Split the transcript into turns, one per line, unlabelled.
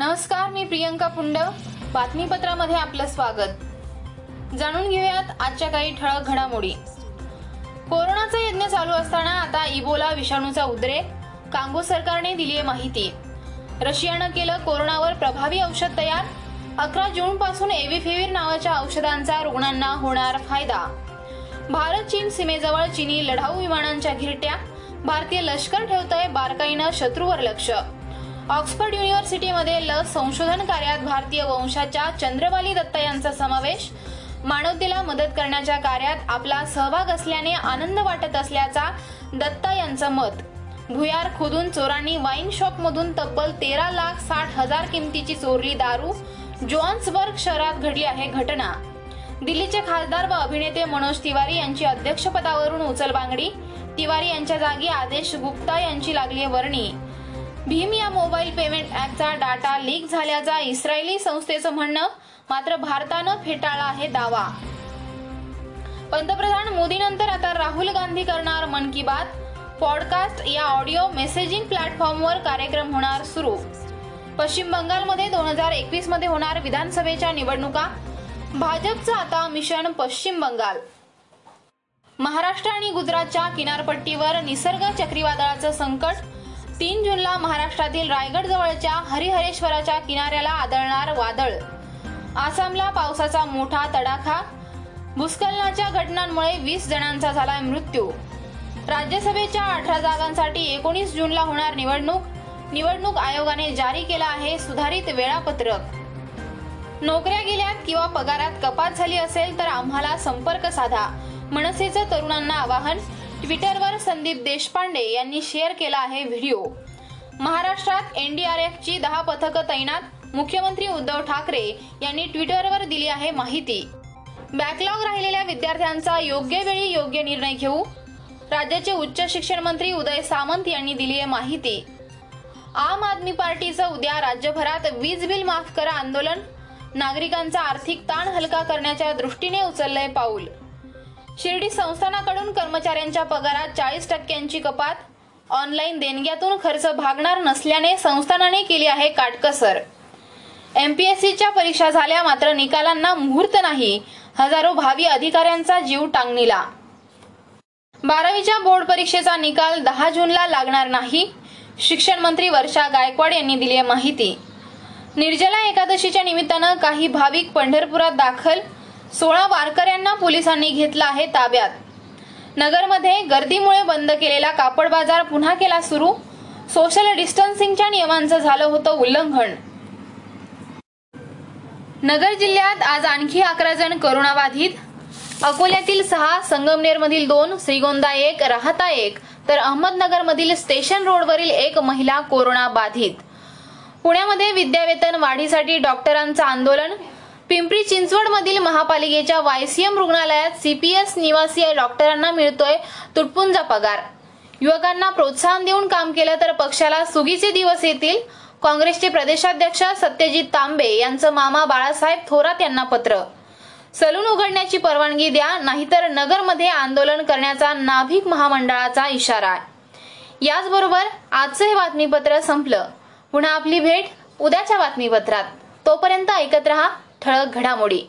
नमस्कार मी प्रियंका पुंड बातमीपत्रामध्ये आपलं स्वागत. जाणून घेऊयात आजच्या काही ठळक घडामोडी. कोरोनाचा यज्ञ चालू असताना आता इबोला विषाणूचा उद्रेक. कांगो सरकारने दिली आहे माहिती. रशियानं केलं कोरोनावर प्रभावी औषध तयार. अकरा जून पासून एव्हिफेविर नावाच्या औषधांचा रुग्णांना होणार फायदा. भारत चीन सीमेजवळ चीनी लढाऊ विमानांच्या घिरट्या. भारतीय लष्कर ठेवतंय बारकाईनं शत्रूवर लक्ष. ऑक्सफर्ड युनिव्हर्सिटीमध्ये लस संशोधन कार्यात भारतीय वंशाच्या चंद्रवाली दत्ता यांचा समावेश. मानवतेला मदत करण्याच्या कार्यात आपला सहभाग असल्याने आनंद वाटत असल्याचा दत्ता यांचं मत. भुयार खोदून चोरांनी वाईन शॉप मधून तब्बल तेरा लाख साठ हजार किमतीची चोरली दारू जोहान्सबर्ग शहरात घडली आहे घटना. दिल्लीचे खासदार व अभिनेते मनोज तिवारी यांची अध्यक्षपदावरून उचलबांगडी. तिवारी यांच्या जागी आदेश गुप्ता यांची लागली आहे वर्णी. भीम या मोबाईल पेमेंट ऍपचा डाटा लीक झाल्याचा इस्रायली संस्थेचं म्हणणं मात्र भारतानं फेटाळला आहे दावा. पंतप्रधान मोदीनंतर आता राहुल गांधी करणार मन की बात. पॉडकास्ट या ऑडिओ मेसेजिंग प्लॅटफॉर्मवर कार्यक्रम होणार सुरू. पश्चिम बंगालमध्ये दोन हजार एकवीसमध्ये होणार विधानसभेच्या निवडणुका. भाजपचं आता मिशन पश्चिम बंगाल. महाराष्ट्र आणि गुजरातच्या किनारपट्टीवर निसर्ग चक्रीवादळाचं संकट. तीन जूनला महाराष्ट्रातील रायगड जवळच्या हरिहरेश्वराच्या किनाऱ्याला आदळणार वादळ. आसामला पावसाचा मोठा तडाखा. भूस्खलनाच्या घटनांमुळे वीस जणांचा झाला मृत्यू. राज्यसभेच्या अठरा जागांसाठी एकोणीस जूनला होणार निवडणूक. निवडणूक आयोगाने जारी केला आहे सुधारित वेळापत्रक. नोकऱ्या गेल्यात किंवा पगारात कपात झाली असेल तर आम्हाला संपर्क साधा. मनसेचं तरुणांना आवाहन. ट्विटरवर संदीप देशपांडे यांनी शेअर केला आहे व्हिडिओ. महाराष्ट्रात एनडीआरएफची दहा पथकं तैनात मुख्यमंत्री उद्धव ठाकरे यांनी ट्विटरवर दिली आहे माहिती. बॅकलॉग राहिलेल्या विद्यार्थ्यांचा योग्य वेळी योग्य निर्णय घेऊ. राज्याचे उच्च शिक्षण मंत्री उदय सामंत यांनी दिली आहे माहिती. आम आदमी पार्टीचं उद्या राज्यभरात वीज बिल माफ करा आंदोलन. नागरिकांचा आर्थिक ताण हलका करण्याच्या दृष्टीने उचललंय पाऊल. शिर्डी संस्थानाकडून कर्मचाऱ्यांच्या पगारात चाळीस टक्क्यांची कपात. ऑनलाईन देणग्यातून खर्च भागणार नसल्याने संस्थानाने केली आहे काटकसर. एमपीएससीच्या परीक्षा झाल्या मात्र निकालांना मुहूर्त नाही. हजारो भावी अधिकाऱ्यांचा जीव टांगणीला. बारावीच्या बोर्ड परीक्षेचा निकाल दहा जूनला लागणार नाही शिक्षण मंत्री वर्षा गायकवाड यांनी दिली आहे माहिती. निर्जला एकादशीच्या निमित्तानं काही भाविक पंढरपुरात दाखल सोळा वारकऱ्यांना पोलिसांनी घेतला आहे ताब्यात. नगरमध्ये गर्दीमुळे बंद केलेला कापड बाजार पुन्हा केला सुरू. सोशल डिस्टन्सिंगच्या नियमांचं झालं होतं उल्लंघन. नगर जिल्ह्यात आज आणखी अकरा जण करोनाबाधित. अकोल्यातील सहा संगमनेरमधील दोन श्रीगोंदा एक राहता एक तर अहमदनगरमधील स्टेशन रोडवरील एक महिला कोरोना बाधित पुण्यामध्ये विद्यावेतन वाढीसाठी डॉक्टरांचं आंदोलन. पिंपरी चिंचवडमधील महापालिकेच्या वायसीएम रुग्णालयात सीपीएस निवासी डॉक्टरांना मिळतोय तुटपुंजा पगार. युवकांना प्रोत्साहन देऊन काम केलं तर पक्षाला सुगीचे दिवस येतील. काँग्रेसचे प्रदेशाध्यक्ष सत्यजित तांबे यांचं मामा बाळासाहेब थोरात यांना पत्र. सलून उघडण्याची परवानगी द्या नाहीतर नगरमध्ये आंदोलन करण्याचा नाभिक महामंडळाचा इशारा. याचबरोबर आजचं हे बातमीपत्र संपलं. पुन्हा आपली भेट उद्याच्या बातमीपत्रात. तोपर्यंत ऐकत रहा ठळक घडामोडी.